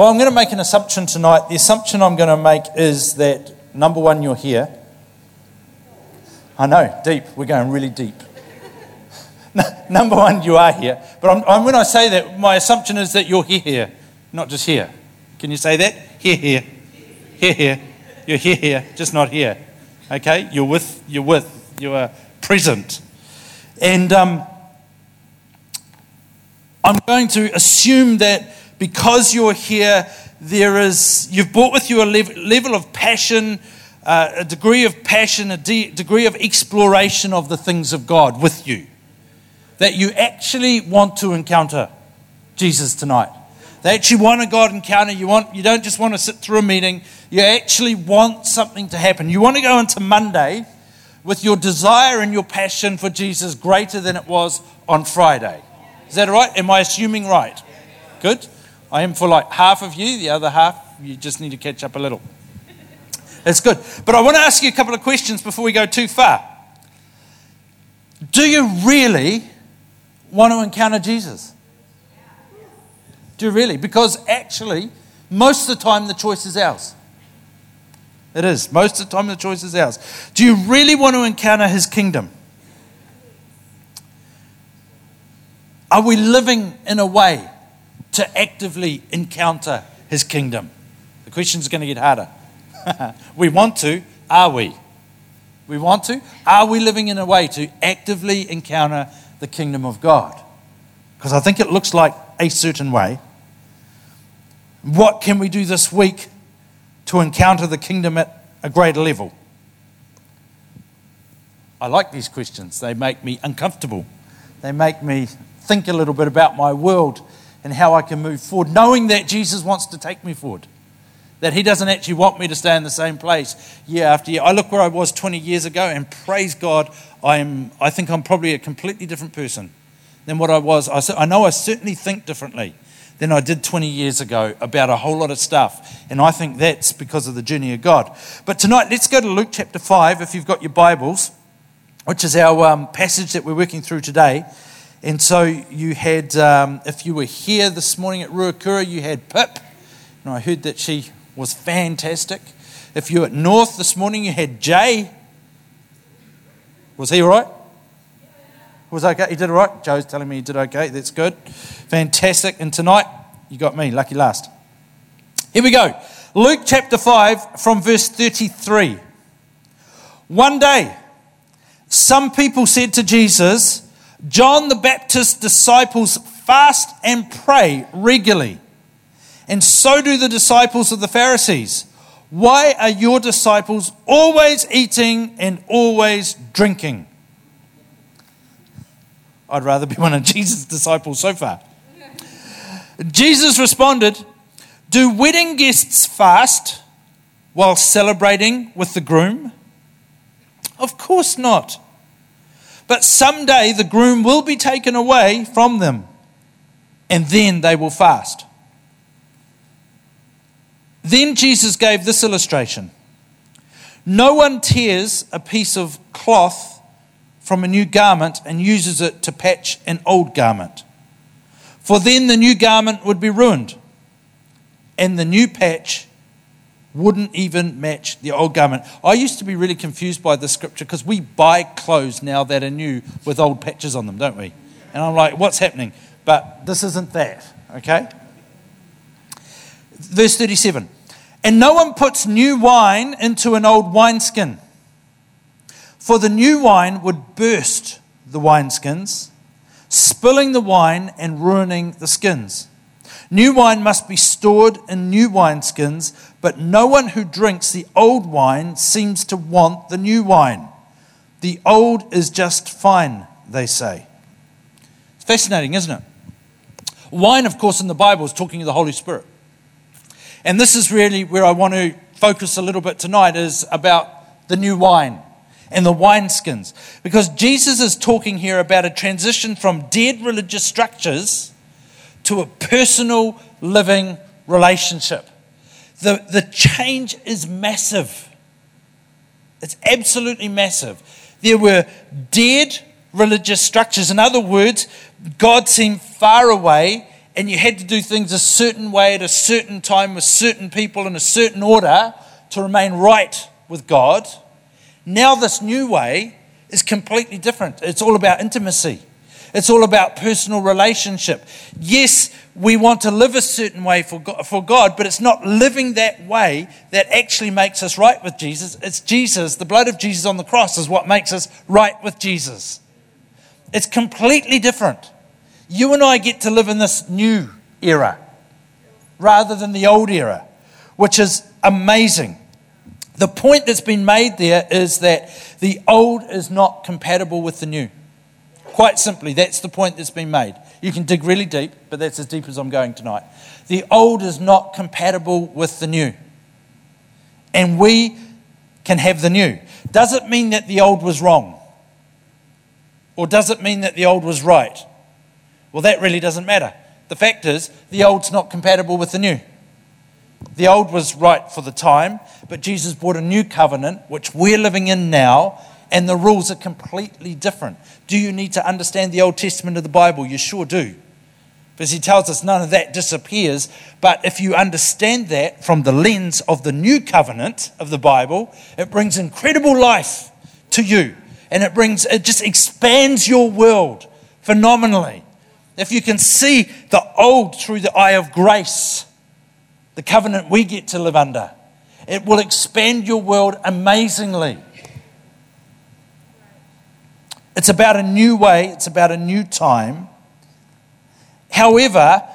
Well, I'm going to make an assumption tonight. The assumption I'm going to make is that number one, you're here. I know, deep. We're going really deep. number one, you are here. But I'm, I'm, when I say that, my assumption is that you're here, here, not just here. Can you say that? Here, here. Here, here. You're here, here, just not here. Okay? You're with, you're with, you are present. And um, I'm going to assume that because you're here, there is, you've brought with you a level of passion, uh, a degree of passion, a de- degree of exploration of the things of God with you. That you actually want to encounter Jesus tonight. They actually want a God encounter. You, want, you don't just want to sit through a meeting, you actually want something to happen. You want to go into Monday with your desire and your passion for Jesus greater than it was on Friday. Is that right? Am I assuming right? Good. I am for like half of you, the other half, you just need to catch up a little. That's good. But I want to ask you a couple of questions before we go too far. Do you really want to encounter Jesus? Do you really? Because actually, most of the time the choice is ours. It is. Most of the time the choice is ours. Do you really want to encounter his kingdom? Are we living in a way to actively encounter his kingdom? The question is going to get harder. we want to, are we? We want to? Are we living in a way to actively encounter the kingdom of God? Because I think it looks like a certain way. What can we do this week to encounter the kingdom at a greater level? I like these questions. They make me uncomfortable. They make me think a little bit about my world and how I can move forward, knowing that Jesus wants to take me forward. That he doesn't actually want me to stay in the same place year after year. I look where I was 20 years ago, and praise God, I, am, I think I'm probably a completely different person than what I was. I, I know I certainly think differently than I did 20 years ago about a whole lot of stuff. And I think that's because of the journey of God. But tonight, let's go to Luke chapter 5, if you've got your Bibles, which is our um, passage that we're working through today. And so you had, um, if you were here this morning at Ruakura, you had Pip. And I heard that she was fantastic. If you were at North this morning, you had Jay. Was he all right? was okay. He did all right. Joe's telling me he did okay. That's good. Fantastic. And tonight, you got me. Lucky last. Here we go. Luke chapter 5 from verse 33. One day, some people said to Jesus, John the Baptist's disciples fast and pray regularly, and so do the disciples of the Pharisees. Why are your disciples always eating and always drinking? I'd rather be one of Jesus' disciples so far. Jesus responded, Do wedding guests fast while celebrating with the groom? Of course not. But someday the groom will be taken away from them, and then they will fast. Then Jesus gave this illustration No one tears a piece of cloth from a new garment and uses it to patch an old garment. For then the new garment would be ruined, and the new patch wouldn't even match the old garment. I used to be really confused by this scripture because we buy clothes now that are new with old patches on them, don't we? And I'm like, what's happening? But this isn't that, okay? Verse 37 And no one puts new wine into an old wineskin for the new wine would burst the wineskins, spilling the wine and ruining the skins. New wine must be stored in new wineskins, but no one who drinks the old wine seems to want the new wine. The old is just fine, they say. It's fascinating, isn't it? Wine, of course, in the Bible is talking of the Holy Spirit. And this is really where I want to focus a little bit tonight is about the new wine and the wineskins. Because Jesus is talking here about a transition from dead religious structures to a personal living relationship. The, the change is massive. It's absolutely massive. There were dead religious structures. In other words, God seemed far away and you had to do things a certain way at a certain time with certain people in a certain order to remain right with God. Now, this new way is completely different. It's all about intimacy. It's all about personal relationship. Yes, we want to live a certain way for God, for God, but it's not living that way that actually makes us right with Jesus. It's Jesus, the blood of Jesus on the cross, is what makes us right with Jesus. It's completely different. You and I get to live in this new era rather than the old era, which is amazing. The point that's been made there is that the old is not compatible with the new. Quite simply, that's the point that's been made. You can dig really deep, but that's as deep as I'm going tonight. The old is not compatible with the new. And we can have the new. Does it mean that the old was wrong? Or does it mean that the old was right? Well, that really doesn't matter. The fact is, the old's not compatible with the new. The old was right for the time, but Jesus brought a new covenant, which we're living in now, and the rules are completely different. Do you need to understand the Old Testament of the Bible? You sure do. Because he tells us none of that disappears. But if you understand that from the lens of the new covenant of the Bible, it brings incredible life to you. And it brings, it just expands your world phenomenally. If you can see the old through the eye of grace, the covenant we get to live under, it will expand your world amazingly. It's about a new way, it's about a new time. However,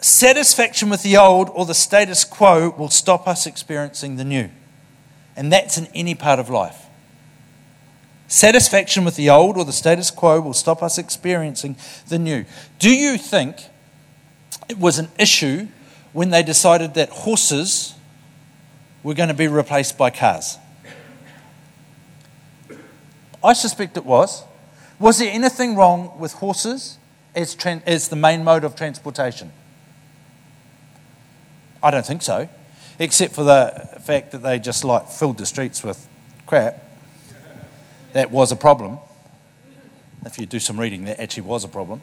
satisfaction with the old or the status quo will stop us experiencing the new. And that's in any part of life. Satisfaction with the old or the status quo will stop us experiencing the new. Do you think it was an issue when they decided that horses were going to be replaced by cars? I suspect it was. Was there anything wrong with horses as, as the main mode of transportation? I don't think so, except for the fact that they just like filled the streets with crap. That was a problem. If you do some reading, that actually was a problem.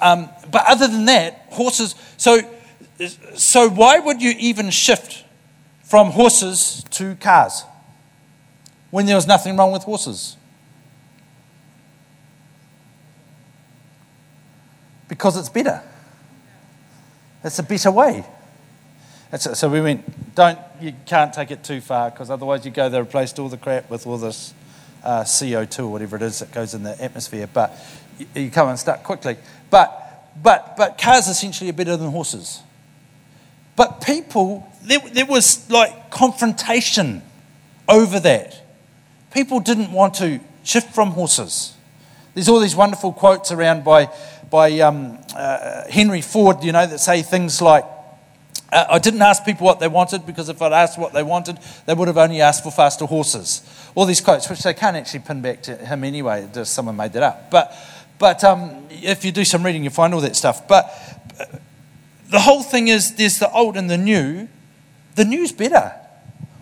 Um, but other than that, horses. So, so why would you even shift from horses to cars when there was nothing wrong with horses? Because it's better. It's a better way. It's, so we went, don't, you can't take it too far because otherwise you go there, replaced all the crap with all this uh, CO2 or whatever it is that goes in the atmosphere. But you, you come and start quickly. But, but, but cars essentially are better than horses. But people, there, there was like confrontation over that. People didn't want to shift from horses. There's all these wonderful quotes around by by um, uh, Henry Ford, you know, that say things like, uh, I didn't ask people what they wanted because if I'd asked what they wanted, they would have only asked for faster horses. All these quotes, which they can't actually pin back to him anyway, someone made that up. But, but um, if you do some reading, you'll find all that stuff. But uh, the whole thing is there's the old and the new. The new's better.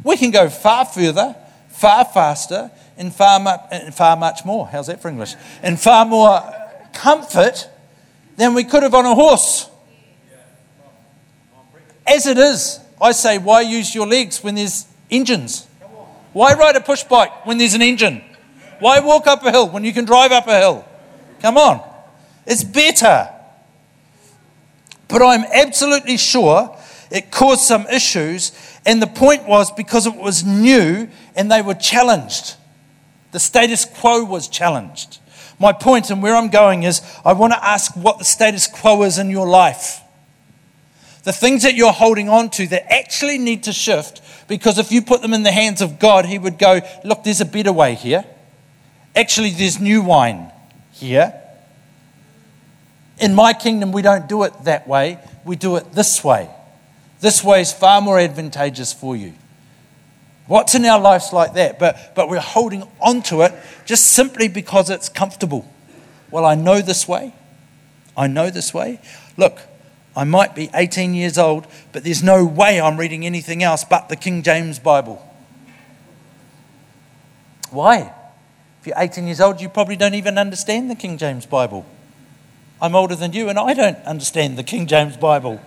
We can go far further, far faster, and far, mu- and far much more. How's that for English? And far more comfort than we could have on a horse. As it is, I say, why use your legs when there's engines? Why ride a push bike when there's an engine? Why walk up a hill when you can drive up a hill? Come on. It's better. But I'm absolutely sure it caused some issues, and the point was because it was new and they were challenged. The status quo was challenged. My point and where I'm going is I want to ask what the status quo is in your life. The things that you're holding on to that actually need to shift because if you put them in the hands of God, He would go, Look, there's a better way here. Actually, there's new wine here. In my kingdom, we don't do it that way, we do it this way. This way is far more advantageous for you. What's in our lives like that? But, but we're holding on to it just simply because it's comfortable. Well, I know this way. I know this way. Look, I might be 18 years old, but there's no way I'm reading anything else but the King James Bible. Why? If you're 18 years old, you probably don't even understand the King James Bible. I'm older than you and I don't understand the King James Bible.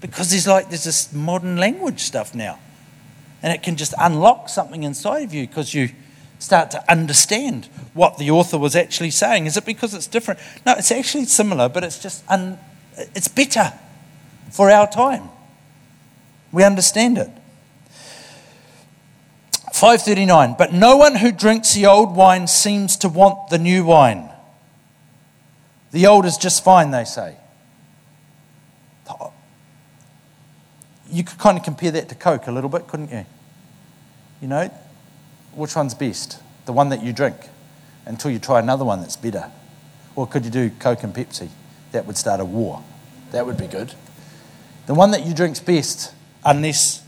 Because there's like there's this modern language stuff now. And it can just unlock something inside of you because you start to understand what the author was actually saying. Is it because it's different? No, it's actually similar, but it's just un, it's better for our time. We understand it. 539 But no one who drinks the old wine seems to want the new wine. The old is just fine, they say. You could kind of compare that to Coke a little bit, couldn't you? You know, which one's best? The one that you drink until you try another one that's better. Or could you do Coke and Pepsi? That would start a war. That would be good. The one that you drink's best, unless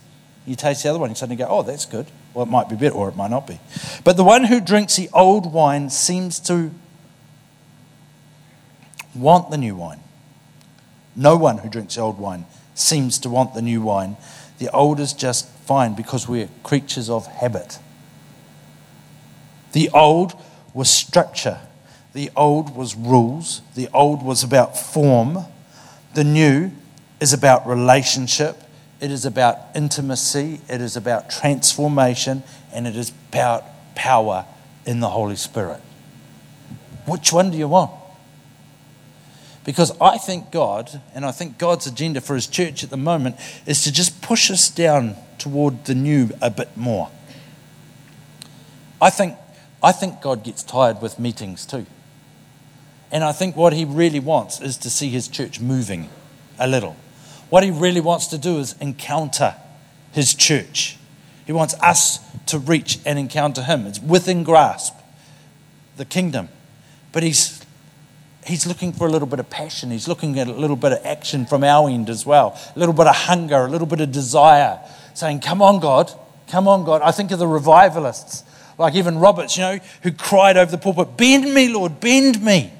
you taste the other one, you suddenly go, oh, that's good. Well, it might be better or it might not be. But the one who drinks the old wine seems to want the new wine. No one who drinks the old wine seems to want the new wine. The old is just fine because we're creatures of habit. The old was structure, the old was rules, the old was about form, the new is about relationship, it is about intimacy, it is about transformation, and it is about power in the Holy Spirit. Which one do you want? Because I think God, and I think God's agenda for His church at the moment, is to just push us down toward the new a bit more. I think, I think God gets tired with meetings too. And I think what He really wants is to see His church moving a little. What he really wants to do is encounter his church. He wants us to reach and encounter him. It's within grasp, the kingdom. But he's, he's looking for a little bit of passion. He's looking at a little bit of action from our end as well, a little bit of hunger, a little bit of desire, saying, Come on, God, come on, God. I think of the revivalists, like Evan Roberts, you know, who cried over the pulpit, Bend me, Lord, bend me.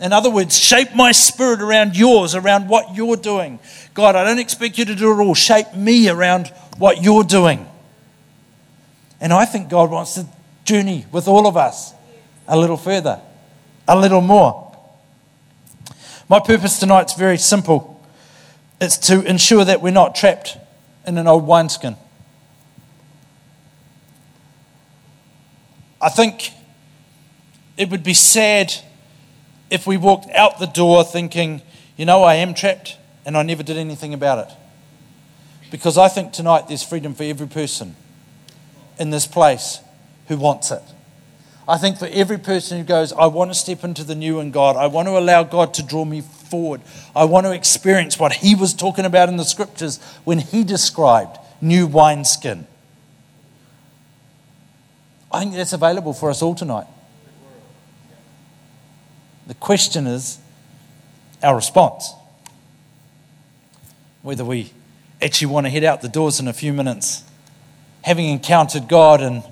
In other words, shape my spirit around yours, around what you're doing. God, I don't expect you to do it all. Shape me around what you're doing. And I think God wants to journey with all of us a little further, a little more. My purpose tonight is very simple it's to ensure that we're not trapped in an old wineskin. I think it would be sad if we walked out the door thinking, you know, I am trapped and I never did anything about it. Because I think tonight there's freedom for every person in this place who wants it. I think for every person who goes, I want to step into the new in God, I want to allow God to draw me forward, I want to experience what He was talking about in the scriptures when He described new wineskin. I think that's available for us all tonight. The question is our response. Whether we actually want to head out the doors in a few minutes, having encountered God and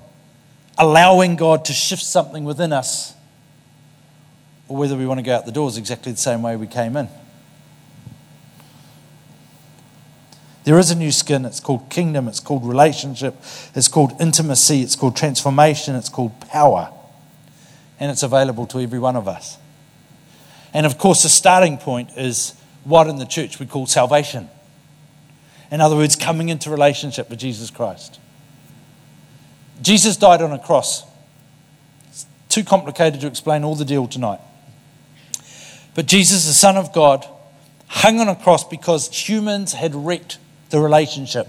allowing God to shift something within us, or whether we want to go out the doors exactly the same way we came in. There is a new skin. It's called kingdom. It's called relationship. It's called intimacy. It's called transformation. It's called power. And it's available to every one of us. And of course, the starting point is what in the church we call salvation. In other words, coming into relationship with Jesus Christ. Jesus died on a cross. It's too complicated to explain all the deal tonight. But Jesus, the Son of God, hung on a cross because humans had wrecked the relationship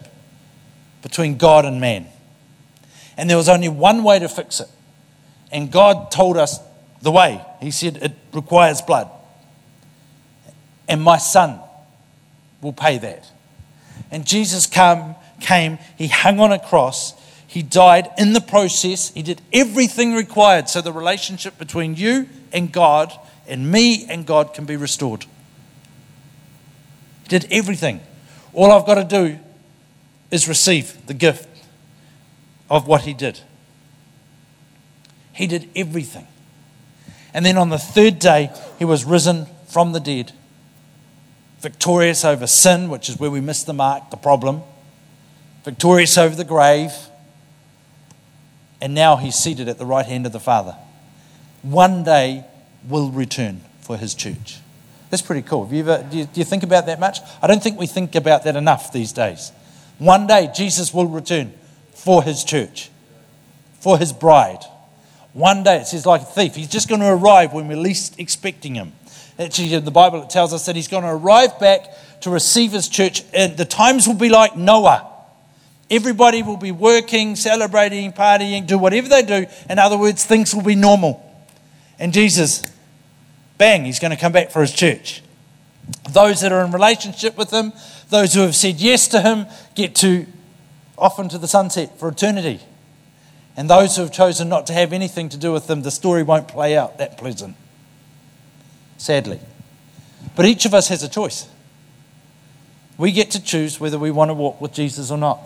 between God and man. And there was only one way to fix it. And God told us the way. He said it requires blood. And my son will pay that. And Jesus come, came, he hung on a cross, he died in the process, he did everything required so the relationship between you and God and me and God can be restored. He did everything. All I've got to do is receive the gift of what he did. He did everything. And then on the third day, he was risen from the dead, victorious over sin, which is where we missed the mark, the problem, victorious over the grave. And now he's seated at the right hand of the Father. One day, will return for his church. That's pretty cool. Have you ever, do, you, do you think about that much? I don't think we think about that enough these days. One day, Jesus will return for his church, for his bride. One day, it says, like a thief, he's just going to arrive when we're least expecting him. Actually, in the Bible, it tells us that he's going to arrive back to receive his church, and the times will be like Noah. Everybody will be working, celebrating, partying, do whatever they do. In other words, things will be normal. And Jesus, bang, he's going to come back for his church. Those that are in relationship with him, those who have said yes to him, get to off into the sunset for eternity. And those who have chosen not to have anything to do with them, the story won't play out that pleasant. Sadly. But each of us has a choice. We get to choose whether we want to walk with Jesus or not.